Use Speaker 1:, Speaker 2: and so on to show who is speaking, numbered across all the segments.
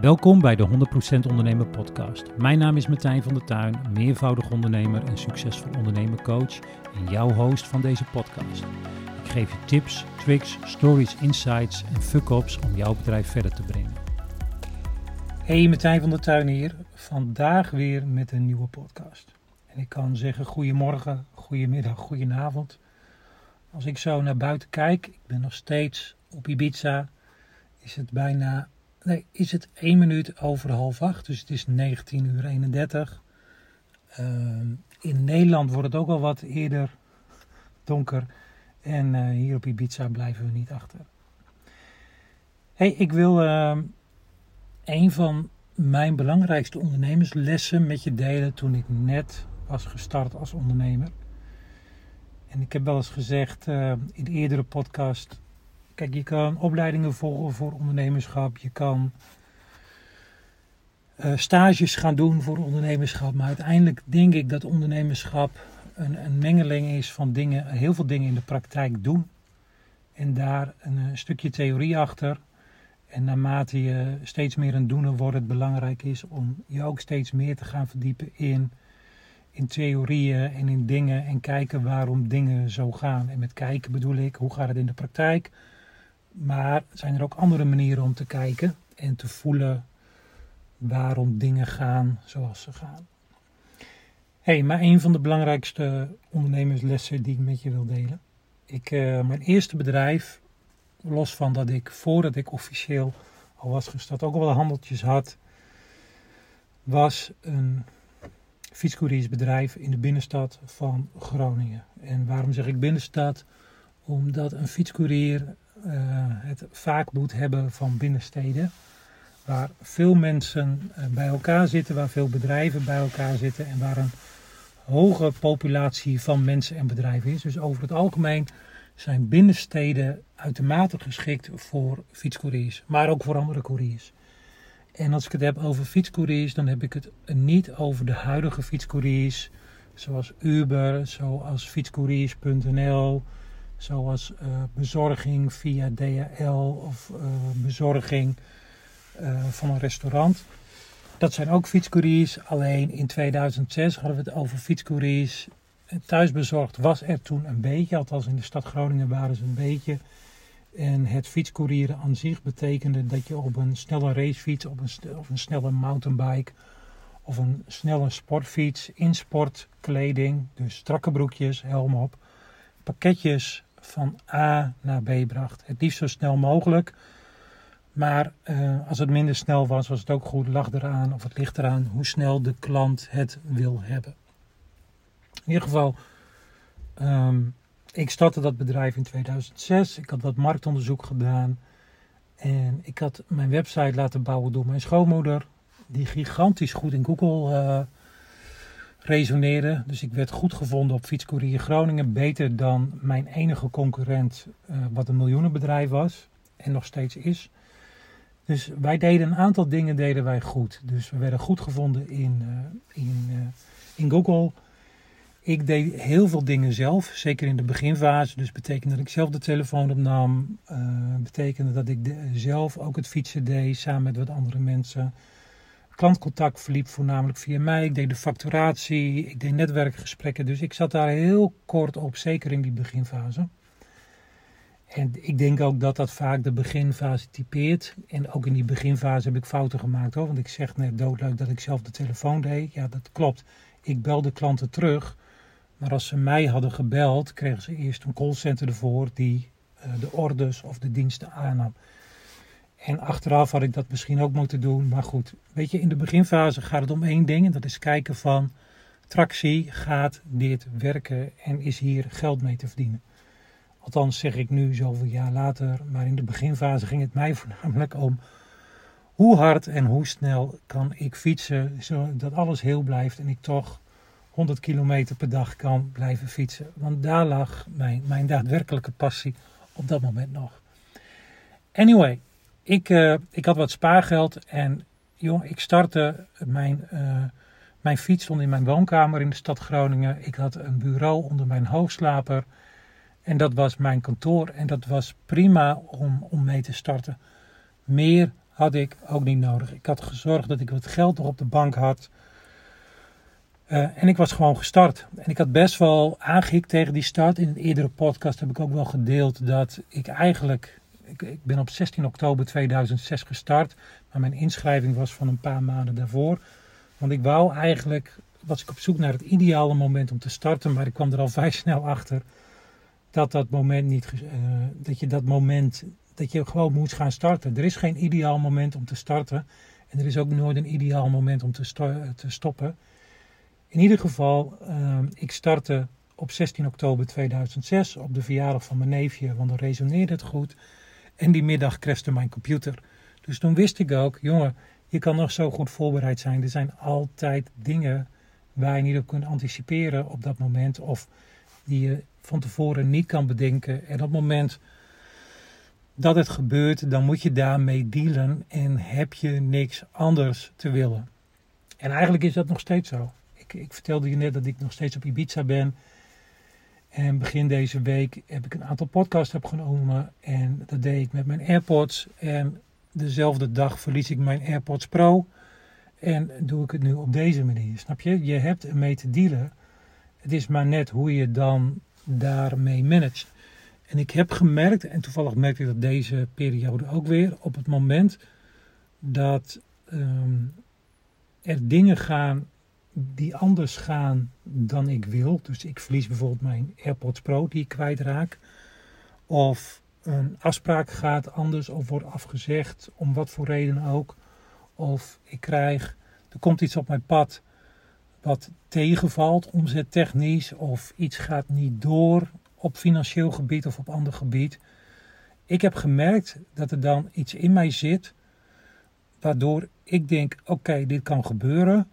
Speaker 1: Welkom bij de 100% Ondernemer Podcast. Mijn naam is Martijn van der Tuin, meervoudig ondernemer en succesvol ondernemercoach en jouw host van deze podcast. Ik geef je tips, tricks, stories, insights en fuck-ups om jouw bedrijf verder te brengen. Hey, Martijn van der Tuin hier. Vandaag weer met een nieuwe podcast. En ik kan zeggen goedemorgen, goedemiddag, goedenavond. Als ik zo naar buiten kijk, ik ben nog steeds op Ibiza, is het bijna Nee, is het 1 minuut over half 8, dus het is 19 uur 31. Ehm, in Nederland wordt het ook al wat eerder donker. En uh, hier op Ibiza blijven we niet achter. Hey, ik wil uh, een van mijn belangrijkste ondernemerslessen met je delen toen ik net was gestart als ondernemer. En ik heb wel eens gezegd uh, in de eerdere podcast Kijk, je kan opleidingen volgen voor ondernemerschap. Je kan uh, stages gaan doen voor ondernemerschap. Maar uiteindelijk denk ik dat ondernemerschap een, een, mengeling is van dingen, heel veel dingen in de praktijk doen. En daar een, een stukje theorie achter. En naarmate je steeds meer een doener wordt, het belangrijk is om je ook steeds meer te gaan verdiepen in, in theorieën en in dingen. En kijken waarom dingen zo gaan. En met kijken bedoel ik, hoe gaat het in de praktijk? Maar zijn er ook andere manieren om te kijken en te voelen waarom dingen gaan zoals ze gaan. hey, maar een van de belangrijkste ondernemerslessen die ik met je wil delen. Ik, uh, mijn eerste bedrijf, los van dat ik voordat ik officieel al was gestart ook al wel handeltjes had, was een fietscouriersbedrijf in de binnenstad van Groningen. En waarom zeg ik binnenstad? Omdat een fietscourier het vaak moet hebben van binnensteden. Waar veel mensen uh, bij elkaar zitten, waar veel bedrijven bij elkaar zitten en waar een hoge populatie van mensen en bedrijven is. Dus over het algemeen zijn binnensteden uitermate geschikt voor fietscouriers, maar ook voor andere couriers. En als ik het heb over fietscouriers, dan heb ik het niet over de huidige fietscouriers, zoals Uber, zoals fietscouriers.nl, zoals uh, bezorging via DHL of uh, bezorging uh, van een restaurant. Dat zijn ook fietscouriers, alleen in 2006 hadden we het over fietscouriers. Thuisbezorgd was er toen een beetje, althans in de stad Groningen waren ze een beetje. En het fietscourieren aan zich betekende dat je op een snelle racefiets, op een, of een snelle mountainbike of een snelle sportfiets in sportkleding, dus strakke broekjes, helm op, pakketjes van A naar B bracht. Het liefst zo snel mogelijk. Maar uh, als het minder snel was, was het ook goed. Lag eraan of het ligt eraan hoe snel de klant het wil hebben. In ieder geval, um, ik startte dat bedrijf in 2006. Ik had wat marktonderzoek gedaan. En ik had mijn website laten bouwen door mijn schoonmoeder. Die gigantisch goed in Google uh, resoneren. Dus ik werd goed gevonden op Fietscourier Groningen. Beter dan mijn enige concurrent, uh, wat een miljoenenbedrijf was. En nog steeds is. Dus wij deden een aantal dingen deden wij goed. Dus we werden goed gevonden in, uh, in, uh, in Google. Ik deed heel veel dingen zelf, zeker in de beginfase. Dus betekende dat ik zelf de telefoon opnam. betekende dat ik zelf ook het fietsen deed samen met wat andere mensen klantcontact verliep voornamelijk via mij. Ik deed de facturatie, ik deed netwerkgesprekken. Dus ik zat daar heel kort op, zeker in die beginfase. En ik denk ook dat dat vaak de beginfase typeert. En ook in die beginfase heb ik fouten gemaakt hoor. Want ik zeg net doodleuk dat ik zelf de telefoon deed. Ja, dat klopt. Ik belde klanten terug. Maar als ze mij hadden gebeld, kregen ze eerst een callcenter ervoor die uh, de orders of de diensten aannam. En achteraf had ik dat misschien ook moeten doen. Maar goed, weet je, in de beginfase gaat het om één ding. En dat is kijken van tractie, gaat dit werken en is hier geld mee te verdienen. Althans zeg ik nu zoveel jaar later. Maar in de beginfase ging het mij voornamelijk om hoe hard en hoe snel kan ik fietsen. Zodat alles heel blijft en ik toch 100 kilometer per dag kan blijven fietsen. Want daar lag mijn, mijn daadwerkelijke passie op dat moment nog. Anyway, ik, uh, ik had wat spaargeld en jong, ik startte mijn, uh, mijn fiets stond in mijn woonkamer in de stad Groningen. Ik had een bureau onder mijn hoogslaper en dat was mijn kantoor en dat was prima om, om mee te starten. Meer had ik ook niet nodig. Ik had gezorgd dat ik wat geld nog op de bank had. Eh, en ik was gewoon gestart. En ik had best wel aangehikt tegen die start. In een eerdere podcast heb ik ook wel gedeeld dat ik eigenlijk. Ik, ik, ben op 16 oktober 2006 gestart. Maar mijn inschrijving was van een paar maanden daarvoor. Want ik wou eigenlijk. Was ik op zoek naar het ideale moment om te starten. Maar ik kwam er al vrij snel achter. Dat dat moment niet. Uh, dat je dat moment. Dat je gewoon moet gaan starten. Er is geen ideaal moment om te starten. En er is ook nooit een ideaal moment om te, te stoppen. In ieder geval, uh, ik startte op 16 oktober 2006 op de verjaardag van mijn neefje, want dan resoneerde het goed. En die middag crashte mijn computer. Dus toen wist ik ook, jongen, je kan nog zo goed voorbereid zijn. Er zijn altijd dingen waar je niet op kunt anticiperen op dat moment. Of die je van tevoren niet kan bedenken. En op het moment dat het gebeurt, dan moet je daarmee dealen en heb je niks anders te willen. En eigenlijk is dat nog steeds zo ik, vertelde je net dat ik nog steeds op Ibiza ben. En begin deze week heb ik een aantal podcasts opgenomen. En dat deed ik met mijn AirPods. En dezelfde dag verlies ik mijn AirPods Pro. En doe ik het nu op deze manier. Snap je? Je hebt ermee te dealen. Het is maar net hoe je dan daarmee managt. En ik heb gemerkt, en toevallig merkte ik dat deze periode ook weer, op het moment dat ehm, er dingen gaan die anders gaan dan ik wil. Dus ik verlies bijvoorbeeld mijn AirPods Pro die ik kwijtraak. Of een afspraak gaat anders of wordt afgezegd, om wat voor reden ook. Of ik krijg, er komt iets op mijn pad wat tegenvalt, omzettechnisch. Of iets gaat niet door op financieel gebied of op ander gebied. Ik heb gemerkt dat er dan iets in mij zit, waardoor ik denk: oké, dit kan gebeuren.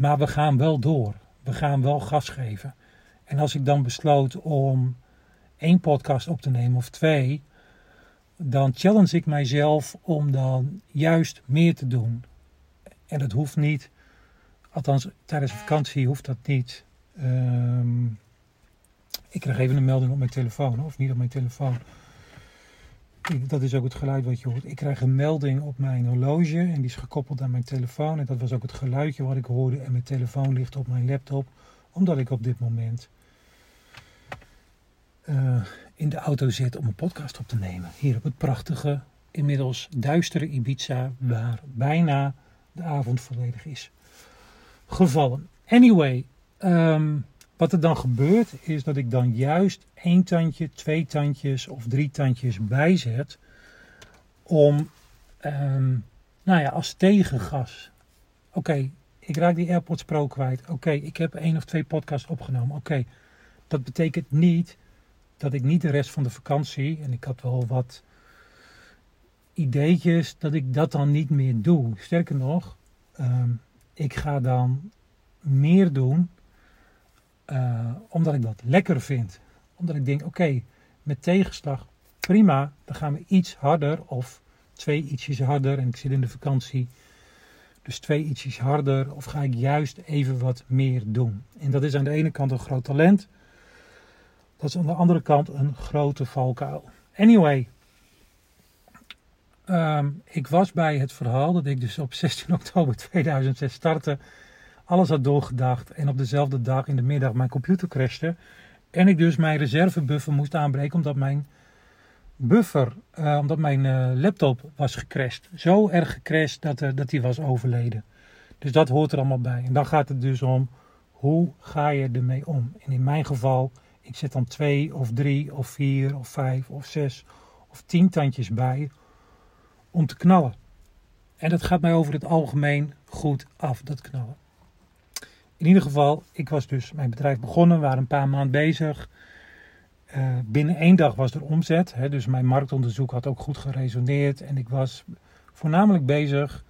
Speaker 1: Maar we gaan wel door. We gaan wel gas geven. En als ik dan besloot om één podcast op te nemen of twee, dan challenge ik mijzelf om dan juist meer te doen. En dat hoeft niet, althans tijdens vakantie hoeft dat niet. Um, ik krijg even een melding op mijn telefoon, of niet op mijn telefoon dat is ook het geluid wat je hoort. Ik krijg een melding op mijn horloge en die is gekoppeld aan mijn telefoon. En dat was ook het geluidje wat ik hoorde. En mijn telefoon ligt op mijn laptop, omdat ik op dit moment uh, in de auto zit om een podcast op te nemen. Hier op het prachtige, inmiddels duistere Ibiza, waar bijna de avond volledig is gevallen. Anyway, um, wat er dan gebeurt is dat ik dan juist één tandje, twee tandjes of drie tandjes bijzet om, um, nou ja, als tegengas. Oké, ik raak die AirPods Pro kwijt. Oké, ik heb één of twee podcasts opgenomen. Oké, dat betekent niet dat ik niet de rest van de vakantie, en ik had wel wat ideetjes, dat ik dat dan niet meer doe. Sterker nog, um, ik ga dan meer doen uh, omdat ik dat lekker vind. Omdat ik denk, oké, met tegenslag, prima, dan gaan we iets harder of twee ietsjes harder. En ik zit in de vakantie, dus twee ietsjes harder. Of ga ik juist even wat meer doen. En dat is aan de ene kant een groot talent. Dat is aan de andere kant een grote valkuil. Anyway, um, ik was bij het verhaal dat ik dus op 16 oktober 2006 startte alles had doorgedacht en op dezelfde dag in de middag mijn computer crashte. En ik dus mijn reservebuffer moest aanbreken omdat mijn buffer, uh, omdat mijn uh, laptop was gecrashed. Zo erg gecrashed dat, uh, dat die was overleden. Dus dat hoort er allemaal bij. En dan gaat het dus om, hoe ga je ermee om? En in mijn geval, ik zet dan twee of drie of vier of vijf of zes of tien tandjes bij om te knallen. En dat gaat mij over het algemeen goed af, dat knallen. In ieder geval, ik was dus mijn bedrijf begonnen, waren een paar maanden bezig. Uh, binnen één dag was er omzet, hè, dus mijn marktonderzoek had ook goed geresoneerd. En ik was voornamelijk bezig,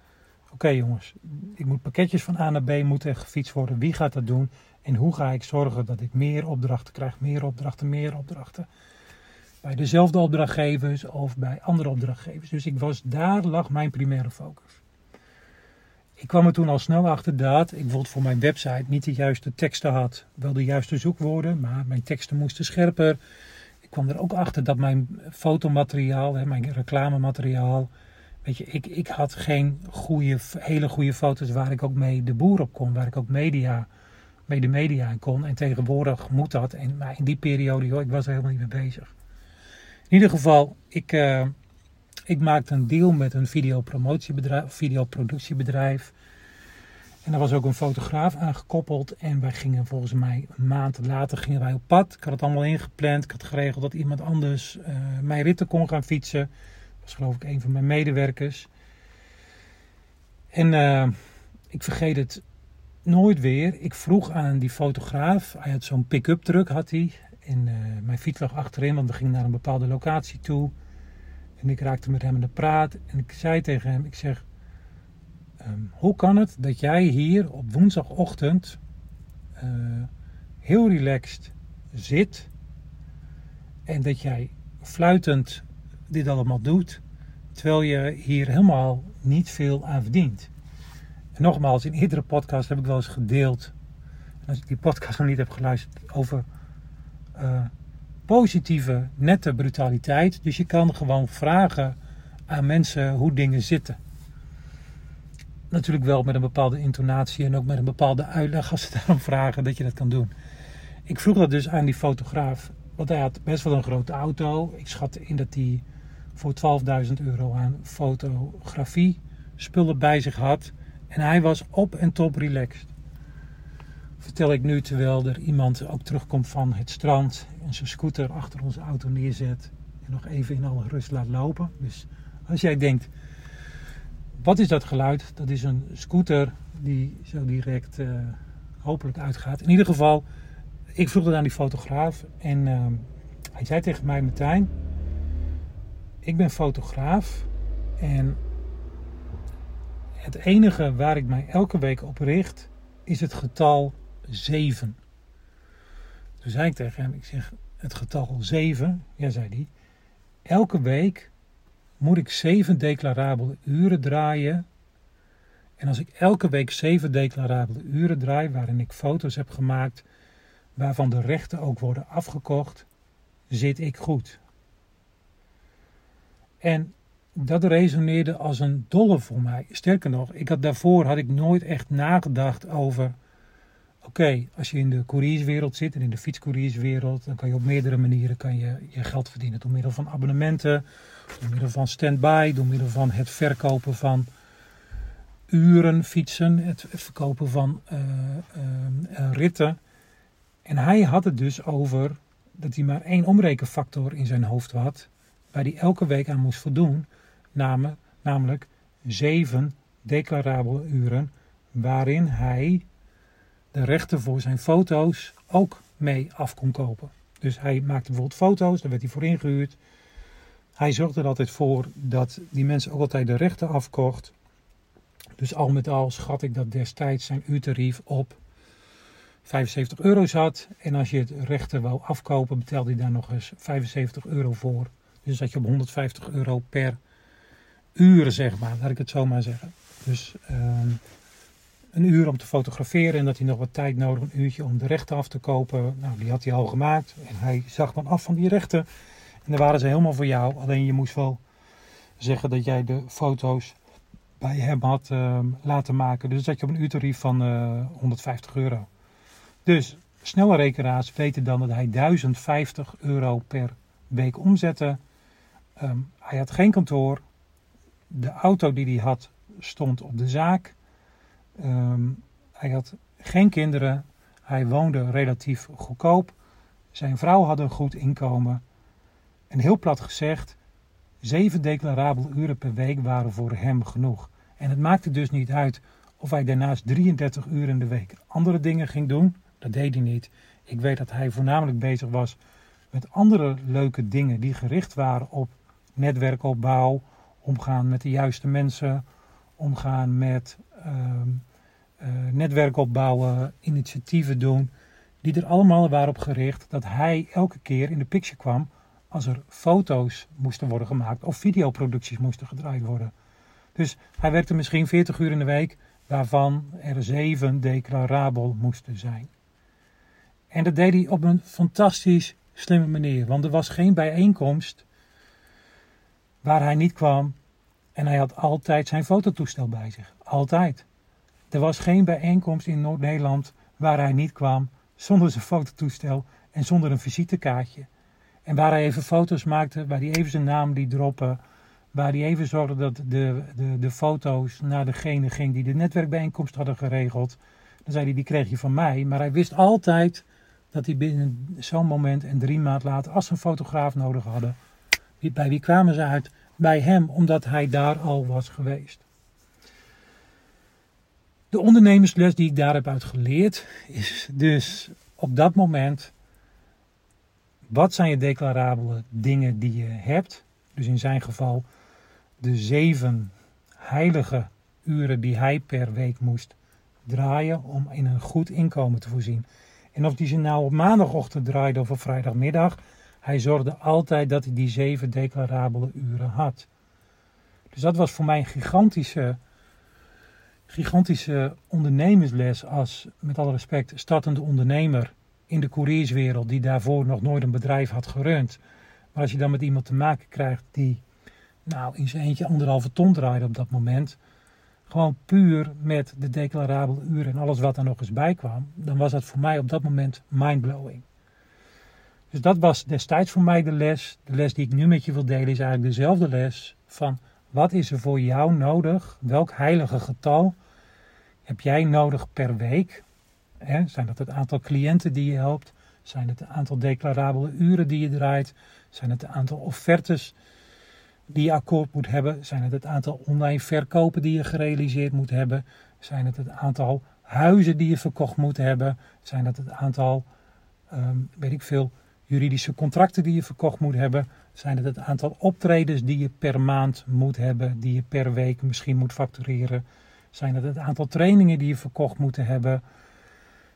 Speaker 1: oké jongens, ik moet pakketjes van A naar B moeten gefietst worden. Wie gaat dat doen? En hoe ga ik zorgen dat ik meer opdrachten krijg, meer opdrachten, meer opdrachten. Bij dezelfde opdrachtgevers of bij andere opdrachtgevers. Dus ik was, daar lag mijn primaire focus. Ik kwam er toen al snel achter dat ik bijvoorbeeld voor mijn website niet de juiste teksten had. Wel de juiste zoekwoorden, maar mijn teksten moesten scherper. Ik kwam er ook achter dat mijn fotomateriaal, mijn reclamemateriaal, Weet je, ik, ik had geen goede, hele goede foto's waar ik ook mee de boer op kon. Waar ik ook media, mee de media in kon. En tegenwoordig moet dat. En, maar in die periode, joh, ik was er helemaal niet mee bezig. In ieder geval, ik, uh, ik maakte een deal met een videopromotiebedrijf, videoproductiebedrijf. En daar was ook een fotograaf aangekoppeld. En wij gingen volgens mij een maand later gingen wij op pad. Ik had het allemaal ingepland. Ik had geregeld dat iemand anders uh, mijn ritten kon gaan fietsen. Dat was geloof ik een van mijn medewerkers. En uh, ik vergeet het nooit weer. Ik vroeg aan die fotograaf. Hij had zo'n pick-up truck had hij. En uh, mijn fiets lag achterin, want we gingen naar een bepaalde locatie toe. En ik raakte met hem in de praat. En ik zei tegen hem, ik zeg... Um, hoe kan het dat jij hier op woensdagochtend uh, heel relaxed zit en dat jij fluitend dit allemaal doet, terwijl je hier helemaal niet veel aan verdient? En nogmaals, in eerdere podcast heb ik wel eens gedeeld, als ik die podcast nog niet heb geluisterd, over uh, positieve, nette brutaliteit. Dus je kan gewoon vragen aan mensen hoe dingen zitten natuurlijk wel met een bepaalde intonatie en ook met een bepaalde uitleg als ze daarom vragen dat je dat kan doen. Ik vroeg dat dus aan die fotograaf, want hij had best wel een grote auto. Ik schat in dat hij voor 12.000 euro aan fotografie spullen bij zich had. En hij was op en top relaxed. Vertel ik nu terwijl er iemand ook terugkomt van het strand en zijn scooter achter onze auto neerzet en nog even in alle rust laat lopen. Dus als jij denkt, wat is dat geluid? Dat is een scooter die zo direct uh, hopelijk uitgaat. In ieder geval, ik vroeg het aan die fotograaf en uh, hij zei tegen mij, Martijn, ik ben fotograaf en het enige waar ik mij elke week op richt is het getal 7. Toen zei ik tegen hem, ik zeg, het getal 7, ja zei hij, elke week moet ik zeven declarabele uren draaien. En als ik elke week zeven declarabele uren draai, waarin ik foto's heb gemaakt, waarvan de rechten ook worden afgekocht, zit ik goed. En dat resoneerde als een dolle voor mij. Sterker nog, ik had daarvoor had ik nooit echt nagedacht over. Oké, als je in de courierswereld zit en in de fietscourierswereld, dan kan je op meerdere manieren kan je, je geld verdienen. Door middel van abonnementen, door middel van stand-by, door middel van het verkopen van uren fietsen, het verkopen van uh, uh, ritten. En hij had het dus over dat hij maar één omrekenfactor in zijn hoofd had, waar hij elke week aan moest voldoen, namelijk, namelijk zeven declarabele uren, waarin hij de rechten voor zijn foto's ook mee af kon kopen. Dus hij maakte bijvoorbeeld foto's, daar werd hij voor ingehuurd. Hij zorgde er altijd voor dat die mensen ook altijd de rechten afkocht. Dus al met al schat ik dat destijds zijn uurtarief op 75 euro zat. En als je het rechten wou afkopen, betaalde hij daar nog eens 75 euro voor. Dus zat je op 150 euro per uur, zeg maar. Laat ik het zo maar zeggen. Dus uh, een uur om te fotograferen en dat hij nog wat tijd nodig, een uurtje om de rechten af te kopen. Nou, die had hij al gemaakt. En hij zag dan af van die rechten. En dan waren ze helemaal voor jou. Alleen je moest wel zeggen dat jij de foto's bij hem had uh, laten maken. Dus dat je op een uurtarief van uh, eh, 150 euro. Dus snelle rekenaars weten dan dat hij 1050 euro per week omzette. Um, hij had geen kantoor. De auto die hij had stond op de zaak. Um, hij had geen kinderen. Hij woonde relatief goedkoop. Zijn vrouw had een goed inkomen. En heel plat gezegd, zeven declarabele uren per week waren voor hem genoeg. En het maakte dus niet uit of hij daarnaast 33 uur in de week andere dingen ging doen. Dat deed hij niet. Ik weet dat hij voornamelijk bezig was met andere leuke dingen die gericht waren op netwerkopbouw, omgaan met de juiste mensen, omgaan met netwerk opbouwen, initiatieven doen, die er allemaal waren op gericht dat hij elke keer in de picture kwam als er foto's moesten worden gemaakt of videoproducties moesten gedraaid worden. Dus hij werkte misschien 40 uur in de week, waarvan er 7 declarabel moesten zijn. En dat deed hij op een fantastisch slimme manier, want er was geen bijeenkomst waar hij niet kwam En hij had altijd zijn fototoestel bij zich. Altijd. Er was geen bijeenkomst in Noord-Nederland waar hij niet kwam zonder zijn fototoestel en zonder een visitekaartje. En waar hij even foto's maakte, waar hij even zijn naam liet droppen. Waar hij even zorgde dat de, de, de foto's naar degene ging die de netwerkbijeenkomst hadden geregeld. Dan zei hij, die kreeg je van mij. Maar hij wist altijd dat hij binnen zo'n moment en drie maand later, als ze een fotograaf nodig hadden, bij wie kwamen ze uit? Bij hem, omdat hij daar al was geweest. De ondernemersles die ik daar heb uit geleerd is dus op dat moment wat zijn je declarabele dingen die je hebt. Dus in zijn geval de zeven heilige uren die hij per week moest draaien om in een goed inkomen te voorzien. En of hij ze nou op maandagochtend draaide of op vrijdagmiddag, hij zorgde altijd dat hij die zeven declarabele uren had. Dus dat was voor mij een gigantische, gigantische ondernemersles als, met alle respect, startende ondernemer in de courierswereld die daarvoor nog nooit een bedrijf had gerund. Maar als je dan met iemand te maken krijgt die nou, in zijn eentje anderhalve ton draaide op dat moment, gewoon puur met de declarabele uren en alles wat er nog eens bij kwam, dan was dat voor mij op dat moment mindblowing. Dus dat was destijds voor mij de les. De les die ik nu met je wil delen is eigenlijk dezelfde les van wat is er voor jou nodig? Welk heilige getal heb jij nodig per week? zijn dat het aantal cliënten die je helpt? Zijn het het aantal declarabele uren die je draait? Zijn het het aantal offertes die je akkoord moet hebben? Zijn het het aantal online verkopen die je gerealiseerd moet hebben? Zijn het het aantal huizen die je verkocht moet hebben? Zijn het het aantal, ehm, weet ik veel, juridische contracten die je verkocht moet hebben? Zijn het het aantal optredens die je per maand moet hebben, die je per week misschien moet factureren? Zijn het het aantal trainingen die je verkocht moet hebben?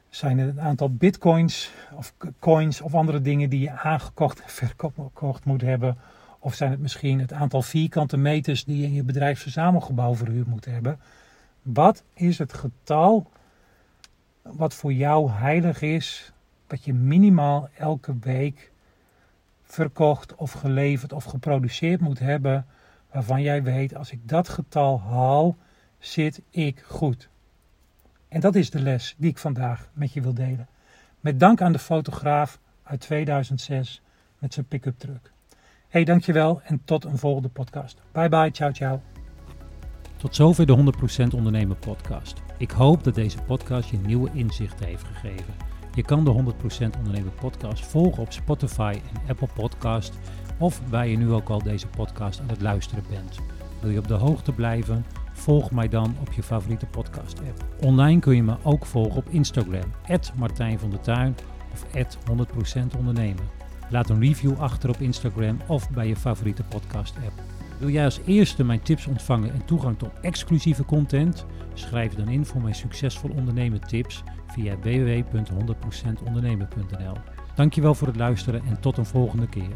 Speaker 1: Zijn het het aantal bitcoins of coins of andere dingen die je aangekocht en verkocht moet hebben? Of zijn het misschien het aantal vierkante meters die je in je bedrijfsverzamelgebouw verhuurd moet hebben? Wat is het getal wat voor jou heilig is, wat je minimaal elke week verkocht of geleverd of geproduceerd moet hebben, waarvan jij weet, als ik dat getal haal, zit ik goed. En dat is de les die ik vandaag met je wil delen. Met dank aan de fotograaf uit 2006 met zijn pick-up truck. Hey, dankjewel en tot een volgende podcast. Bye bye, ciao ciao.
Speaker 2: Tot zover de 100% Ondernemen podcast. Ik hoop dat deze podcast je nieuwe inzichten heeft gegeven. Je kan de 100% Ondernemen podcast volgen op Spotify en Apple Podcast of waar je nu ook al deze podcast aan het luisteren bent. Wil je op de hoogte blijven? Volg mij dan op je favoriete podcast app. Online kun je me ook volgen op Instagram, Martijn van der Tuin of 100% ondernemen. Laat een review achter op Instagram of bij je favoriete podcast app. Wil jij als eerste mijn tips ontvangen en toegang tot exclusieve content? Schrijf dan in voor mijn succesvol ondernemen tips via www.100%ondernemen.nl. Dankjewel voor het luisteren en tot een volgende keer.